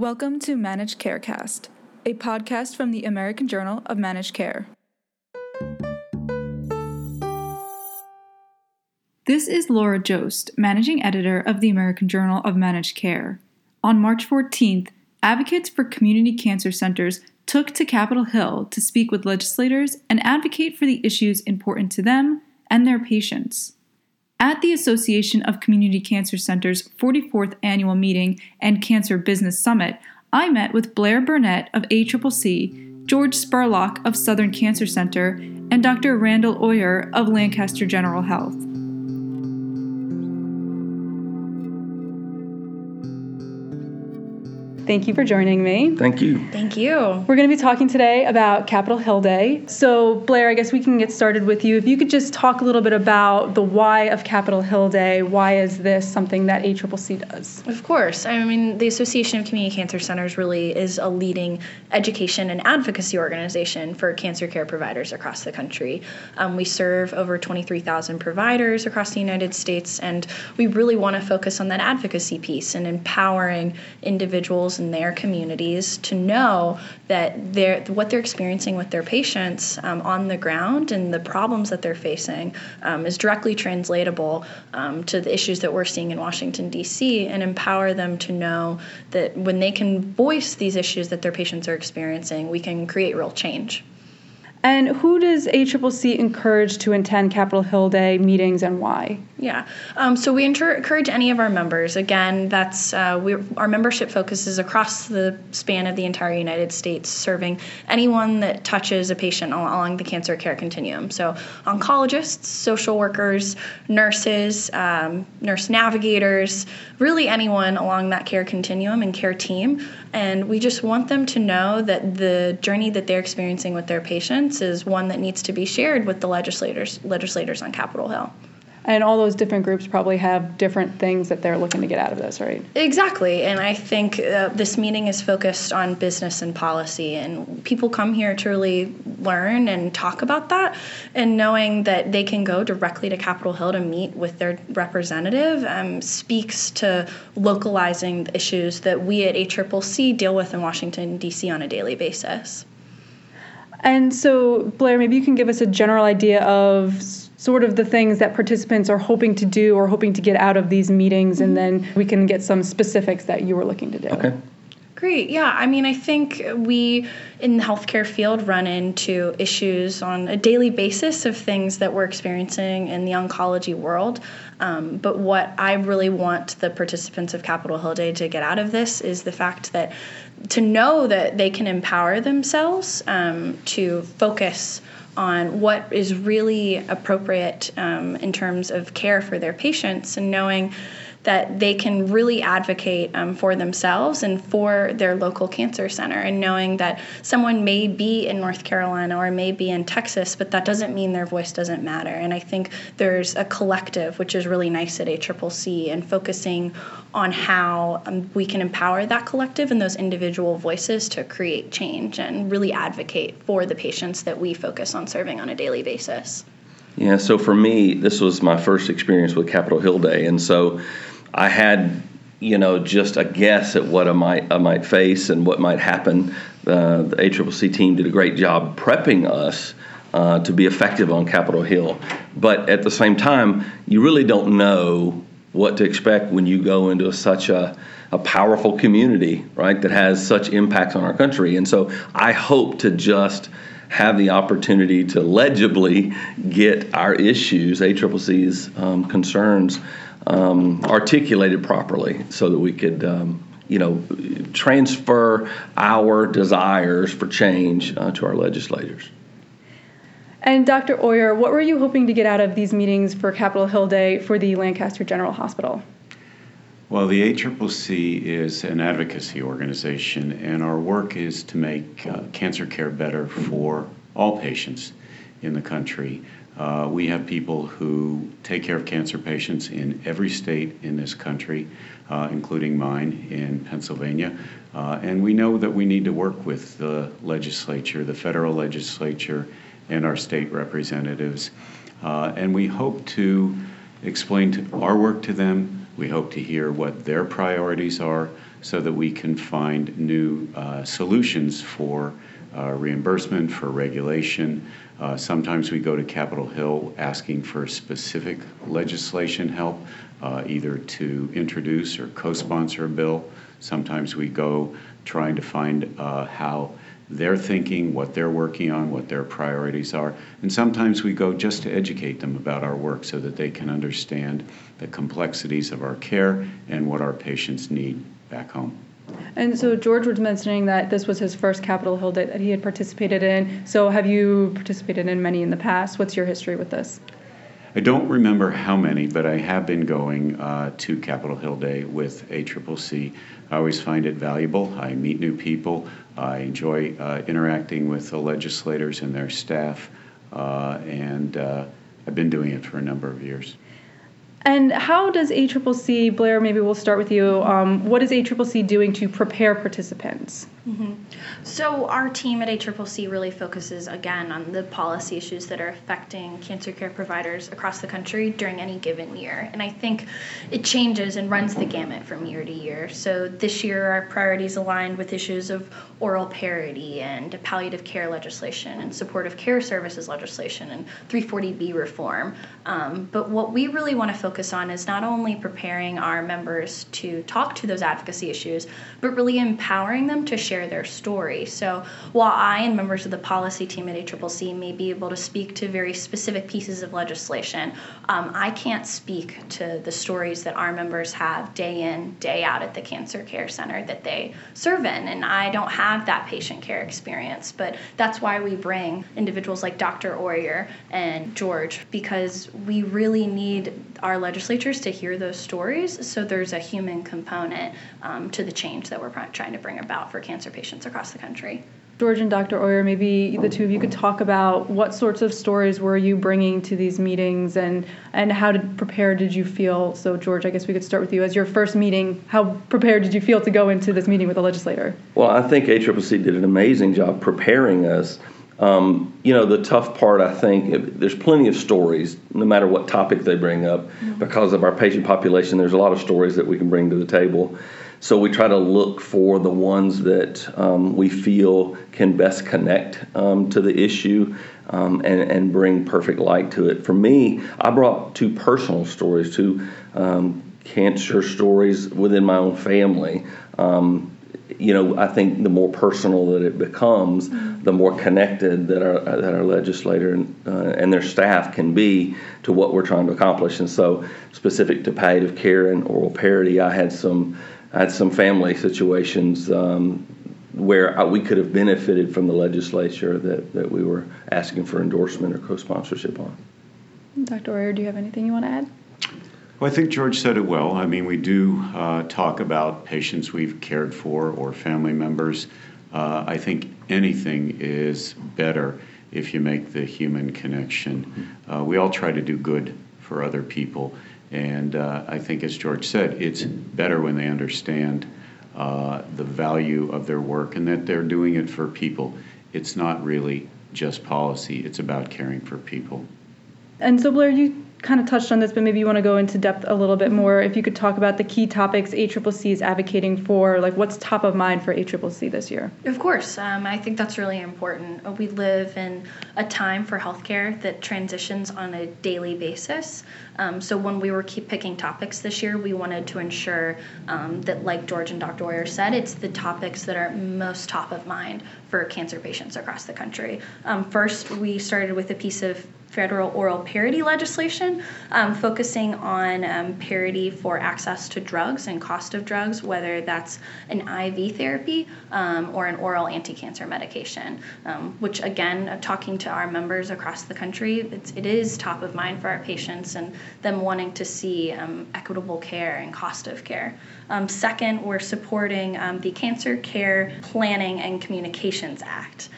Welcome to Managed Carecast, a podcast from the American Journal of Managed Care. This is Laura Jost, managing editor of the American Journal of Managed Care. On March 14th, advocates for community cancer centers took to Capitol Hill to speak with legislators and advocate for the issues important to them and their patients. At the Association of Community Cancer Centers 44th annual meeting and Cancer Business Summit, I met with Blair Burnett of ACCC, George Spurlock of Southern Cancer Center, and Dr. Randall Oyer of Lancaster General Health. Thank you for joining me. Thank you. Thank you. We're going to be talking today about Capitol Hill Day. So, Blair, I guess we can get started with you. If you could just talk a little bit about the why of Capitol Hill Day. Why is this something that ACCC does? Of course. I mean, the Association of Community Cancer Centers really is a leading education and advocacy organization for cancer care providers across the country. Um, we serve over 23,000 providers across the United States, and we really want to focus on that advocacy piece and empowering individuals in their communities to know that they're, what they're experiencing with their patients um, on the ground and the problems that they're facing um, is directly translatable um, to the issues that we're seeing in Washington, D.C., and empower them to know that when they can voice these issues that their patients are experiencing, we can create real change. And who does ACCC encourage to attend Capitol Hill Day meetings and why? Yeah, um, so we inter- encourage any of our members. Again, that's uh, we, our membership focuses across the span of the entire United States, serving anyone that touches a patient along the cancer care continuum. So, oncologists, social workers, nurses, um, nurse navigators, really anyone along that care continuum and care team. And we just want them to know that the journey that they're experiencing with their is one that needs to be shared with the legislators legislators on Capitol Hill. And all those different groups probably have different things that they're looking to get out of this, right? Exactly. And I think uh, this meeting is focused on business and policy. And people come here to really learn and talk about that. And knowing that they can go directly to Capitol Hill to meet with their representative um, speaks to localizing the issues that we at ACCC deal with in Washington, D.C. on a daily basis. And so, Blair, maybe you can give us a general idea of sort of the things that participants are hoping to do or hoping to get out of these meetings, and mm-hmm. then we can get some specifics that you were looking to do. Okay. Great. Yeah. I mean, I think we in the healthcare field run into issues on a daily basis of things that we're experiencing in the oncology world. Um, but what I really want the participants of Capitol Hill Day to get out of this is the fact that to know that they can empower themselves um, to focus on what is really appropriate um, in terms of care for their patients and knowing that they can really advocate um, for themselves and for their local cancer center and knowing that someone may be in North Carolina or may be in Texas, but that doesn't mean their voice doesn't matter. And I think there's a collective, which is really nice at ACCC, and focusing on how um, we can empower that collective and those individual voices to create change and really advocate for the patients that we focus on serving on a daily basis. Yeah, so for me, this was my first experience with Capitol Hill Day. And so I had, you know, just a guess at what I might I might face and what might happen. Uh, the ACCC team did a great job prepping us uh, to be effective on Capitol Hill, but at the same time, you really don't know what to expect when you go into such a a powerful community, right, that has such impacts on our country. And so I hope to just have the opportunity to legibly get our issues, ACCC's um, concerns, um, articulated properly so that we could, um, you know, transfer our desires for change uh, to our legislators. And Dr. Oyer, what were you hoping to get out of these meetings for Capitol Hill Day for the Lancaster General Hospital? Well, the ACCC is an advocacy organization, and our work is to make uh, cancer care better for all patients in the country. Uh, we have people who take care of cancer patients in every state in this country, uh, including mine in Pennsylvania. Uh, and we know that we need to work with the legislature, the federal legislature, and our state representatives. Uh, and we hope to explain to our work to them. We hope to hear what their priorities are so that we can find new uh, solutions for uh, reimbursement, for regulation. Uh, sometimes we go to Capitol Hill asking for specific legislation help, uh, either to introduce or co sponsor a bill. Sometimes we go trying to find uh, how they're thinking, what they're working on, what their priorities are. And sometimes we go just to educate them about our work so that they can understand the complexities of our care and what our patients need back home. And so George was mentioning that this was his first Capitol Hill Day that he had participated in. So have you participated in many in the past? What's your history with this? I don't remember how many, but I have been going uh, to Capitol Hill Day with ACCC. I always find it valuable. I meet new people. I enjoy uh, interacting with the legislators and their staff, uh, and uh, I've been doing it for a number of years. And how does ACCC, Blair, maybe we'll start with you. Um, what is ACCC doing to prepare participants? Mm-hmm. So, our team at ACCC really focuses again on the policy issues that are affecting cancer care providers across the country during any given year. And I think it changes and runs the gamut from year to year. So, this year, our priorities aligned with issues of oral parity and palliative care legislation and supportive care services legislation and 340B reform. Um, but what we really want to focus on is not only preparing our members to talk to those advocacy issues, but really empowering them to share their story. So while I and members of the policy team at ACCC may be able to speak to very specific pieces of legislation, um, I can't speak to the stories that our members have day in, day out at the cancer care center that they serve in. And I don't have that patient care experience, but that's why we bring individuals like Dr. Oyer and George, because we really need our legislatures to hear those stories so there's a human component um, to the change that we're trying to bring about for cancer cancer patients across the country. George and Dr. Oyer, maybe the two of you could talk about what sorts of stories were you bringing to these meetings and, and how did, prepared did you feel? So, George, I guess we could start with you. As your first meeting, how prepared did you feel to go into this meeting with a legislator? Well, I think ACCC did an amazing job preparing us. Um, you know, the tough part, I think, there's plenty of stories, no matter what topic they bring up, mm-hmm. because of our patient population. There's a lot of stories that we can bring to the table. So we try to look for the ones that um, we feel can best connect um, to the issue um, and, and bring perfect light to it. For me, I brought two personal stories, two um, cancer stories within my own family. Um, you know, I think the more personal that it becomes, mm-hmm. the more connected that our that our legislator and, uh, and their staff can be to what we're trying to accomplish. And so, specific to palliative care and oral parity, I had some I had some family situations um, where we could have benefited from the legislature that, that we were asking for endorsement or co-sponsorship on. Dr. Oyer, do you have anything you want to add? Well, I think George said it well. I mean, we do uh, talk about patients we've cared for or family members. Uh, I think anything is better if you make the human connection. Uh, we all try to do good for other people. And uh, I think, as George said, it's better when they understand uh, the value of their work and that they're doing it for people. It's not really just policy, it's about caring for people. And so, Blair, you kind of touched on this, but maybe you want to go into depth a little bit more. If you could talk about the key topics ACCC is advocating for, like what's top of mind for ACCC this year? Of course, um, I think that's really important. We live in a time for healthcare that transitions on a daily basis. Um, so when we were keep picking topics this year, we wanted to ensure um, that, like George and Dr. Oyer said, it's the topics that are most top of mind for cancer patients across the country. Um, first, we started with a piece of federal oral parity legislation, um, focusing on um, parity for access to drugs and cost of drugs, whether that's an IV therapy um, or an oral anti cancer medication, um, which, again, uh, talking to our members across the country, it's, it is top of mind for our patients and them wanting to see um, equitable care and cost of care. Um, second, we're supporting the Cancer Care Planning and Communications Act,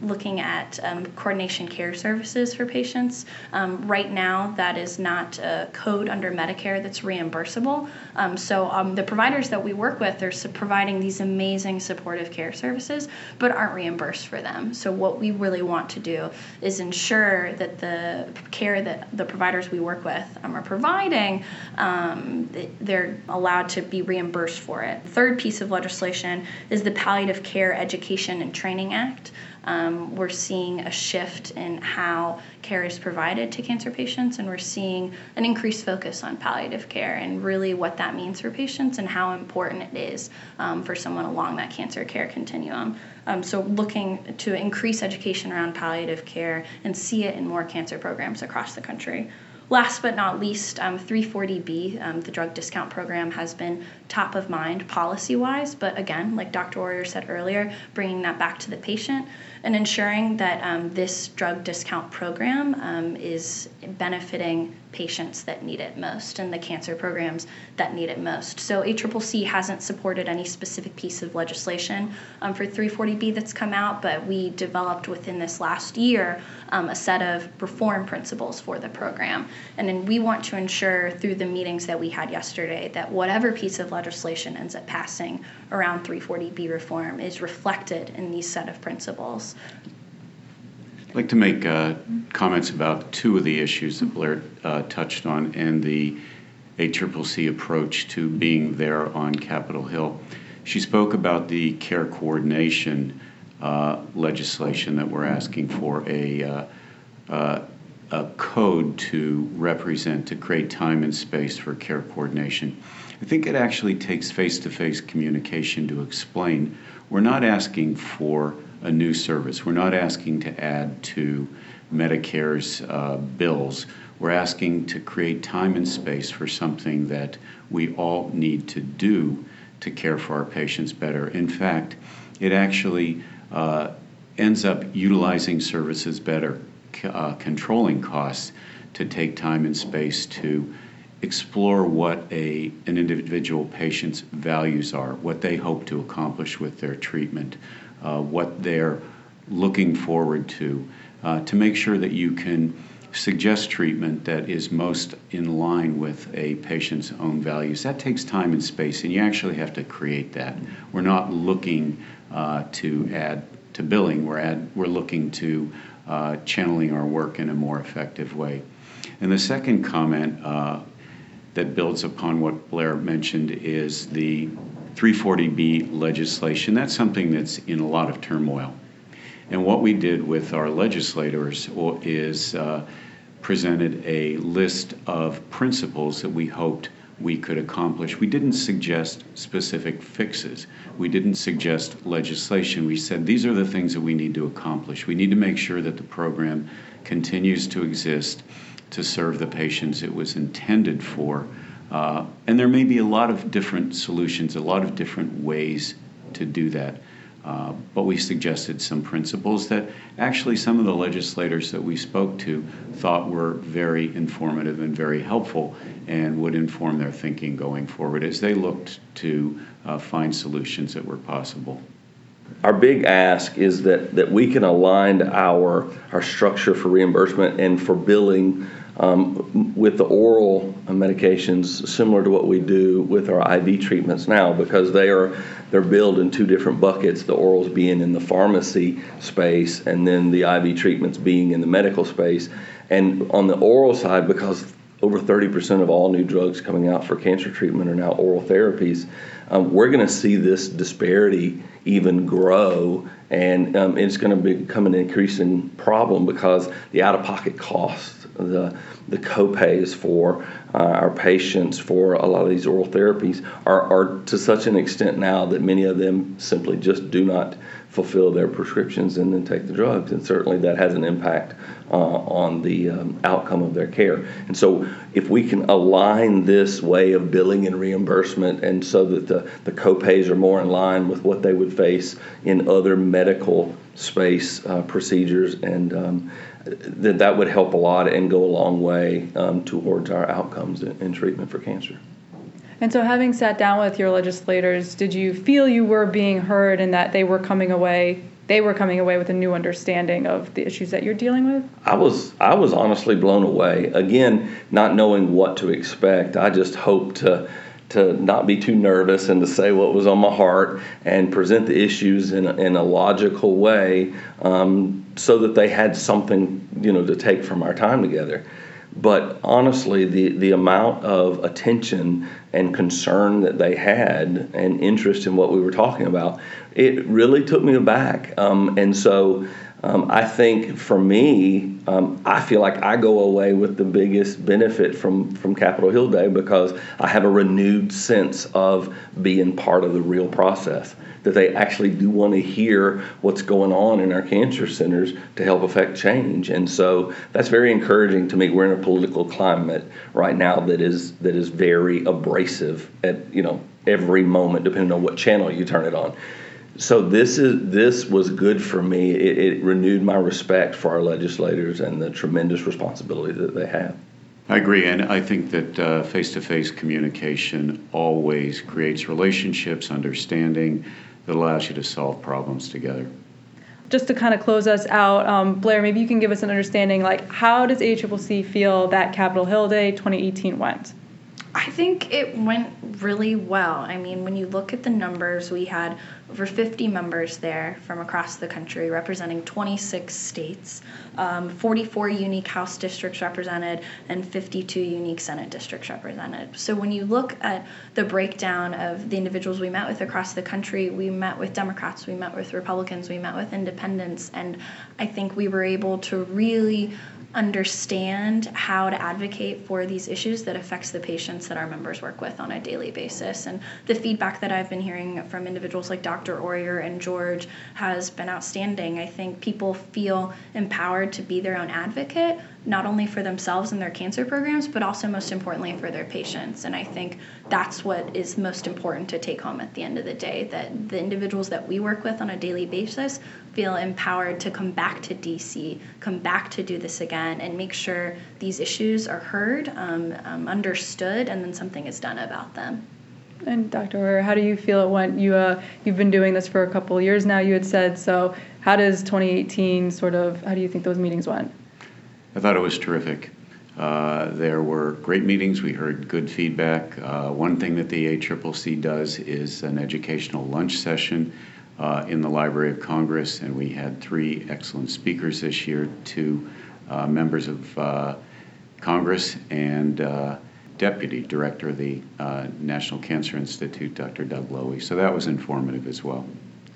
looking at coordination care services for patients patients. Um, right now, that is not a code under Medicare that's reimbursable. Um, so um, the providers that we work with are providing these amazing supportive care services, but aren't reimbursed for them. So what we really want to do is ensure that the care that the providers we work with with um, are providing, um, they're allowed to be reimbursed for it. Third piece of legislation is the Palliative Care Education and Training Act. Um, we're seeing a shift in how care is provided to cancer patients, and we're seeing an increased focus on palliative care and really what that means for patients and how important it is um, for someone along that cancer care continuum. Um, so, looking to increase education around palliative care and see it in more cancer programs across the country. Last but not least, um, 340B, um, the drug discount program, has been top of mind policy wise, but again, like Dr. Oyer said earlier, bringing that back to the patient and ensuring that um, this drug discount program um, is benefiting patients that need it most and the cancer programs that need it most. So ACCC hasn't supported any specific piece of legislation um, for 340B that's come out, but we developed within this last year um, a set of reform principles for the program. And then we want to ensure through the meetings that we had yesterday that whatever piece of legislation ends up passing around 340B reform is reflected in these set of principles. I'd like to make uh, comments about two of the issues that Blair uh, touched on and the ACCC approach to being there on Capitol Hill. She spoke about the care coordination uh, legislation that we're asking for a, uh, a code to represent, to create time and space for care coordination. I think it actually takes face to face communication to explain. We're not asking for a new service, we're not asking to add to Medicare's uh, bills. We're asking to create time and space for something that we all need to do to care for our patients better. In fact, it actually uh, ends up utilizing services better, uh, controlling costs to take time and space to explore what a, an individual patient's values are, what they hope to accomplish with their treatment, uh, what they're looking forward to, uh, to make sure that you can suggest treatment that is most in line with a patient's own values. That takes time and space, and you actually have to create that. We're not looking uh, to add to billing. We're add, we're looking to uh, channeling our work in a more effective way. And the second comment uh, that builds upon what Blair mentioned is the 340B legislation. That's something that's in a lot of turmoil. And what we did with our legislators is uh, presented a list of principles that we hoped we could accomplish. We didn't suggest specific fixes. We didn't suggest legislation. We said these are the things that we need to accomplish. We need to make sure that the program continues to exist to serve the patients it was intended for. Uh, and there may be a lot of different solutions, a lot of different ways to do that. Uh, but we suggested some principles that actually some of the legislators that we spoke to thought were very informative and very helpful and would inform their thinking going forward as they looked to uh, find solutions that were possible. Our big ask is that, that we can align our, our structure for reimbursement and for billing um, with the oral medications similar to what we do with our IV treatments now because they are they're billed in two different buckets the orals being in the pharmacy space and then the IV treatments being in the medical space. And on the oral side because over 30% of all new drugs coming out for cancer treatment are now oral therapies um, we're going to see this disparity even grow, and um, it's going to become an increasing problem because the out-of-pocket costs, the the copays for uh, our patients for a lot of these oral therapies are, are to such an extent now that many of them simply just do not fulfill their prescriptions and then take the drugs. And certainly that has an impact uh, on the um, outcome of their care. And so if we can align this way of billing and reimbursement and so that the, the copays are more in line with what they would face in other medical space uh, procedures and um, that that would help a lot and go a long way um, towards our outcomes in, in treatment for cancer. And so, having sat down with your legislators, did you feel you were being heard and that they were coming away? They were coming away with a new understanding of the issues that you're dealing with. I was, I was honestly blown away. Again, not knowing what to expect, I just hoped to to not be too nervous and to say what was on my heart and present the issues in a, in a logical way, um, so that they had something, you know, to take from our time together But honestly, the, the amount of attention and concern that they had and interest in what we were talking about, it really took me aback. Um, and so um, I think for me, um, I feel like I go away with the biggest benefit from, from Capitol Hill Day because I have a renewed sense of being part of the real process. That they actually do want to hear what's going on in our cancer centers to help affect change, and so that's very encouraging to me. We're in a political climate right now that is that is very abrasive at you know every moment, depending on what channel you turn it on so this is this was good for me. It, it, renewed my respect for our legislators and the tremendous responsibility that they have. I agree, and I think that face to face communication always creates relationships, understanding that allows you to solve problems together. Just to kind of close us out, um, Blair, maybe you can give us an understanding like how does ACCC feel that Capitol Hill Day 2018 went? I think it went really well. I mean, when you look at the numbers, we had over 50 members there from across the country representing 26 states, um, 44 unique House districts represented, and 52 unique Senate districts represented. So when you look at the breakdown of the individuals we met with across the country, we met with Democrats, we met with Republicans, we met with independents, and I think we were able to really understand how to advocate for these issues that affects the patients that our members work with on a daily basis and the feedback that i've been hearing from individuals like dr Oyer and george has been outstanding i think people feel empowered to be their own advocate not only for themselves and their cancer programs, but also most importantly for their patients. And I think that's what is most important to take home at the end of the day that the individuals that we work with on a daily basis feel empowered to come back to DC, come back to do this again, and make sure these issues are heard, um, um, understood, and then something is done about them. And Dr. Oyer, how do you feel it went? You uh, you've been doing this for a couple years now. You had said so. How does 2018 sort of? How do you think those meetings went? I thought it was terrific. Uh, there were great meetings. We heard good feedback. Uh, one thing that the ACCC does is an educational lunch session uh, in the Library of Congress, and we had three excellent speakers this year two uh, members of uh, Congress and uh, Deputy Director of the National Cancer Institute, Dr. Doug Lowy. So that was informative as well.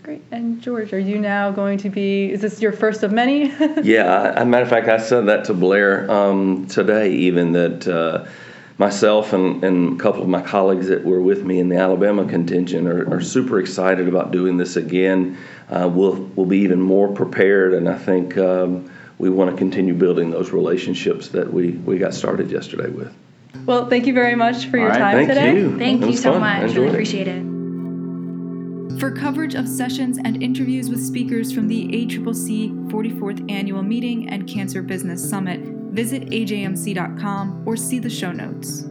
Great. And George, are you now going to be? Is this your first of many? yeah. As a matter of fact, I said that to Blair um, today, even that uh, myself and, and a couple of my colleagues that were with me in the Alabama contingent are, are super excited about doing this again. Uh, we'll we'll be even more prepared, and I think um, we want to continue building those relationships that we we got started yesterday with. Well, thank you very much for your right, time thank today. You. Thank you so fun. much. Really appreciate it. For coverage of sessions and interviews with speakers from the ACCC 44th Annual Meeting and Cancer Business Summit, visit ajmc.com or see the show notes.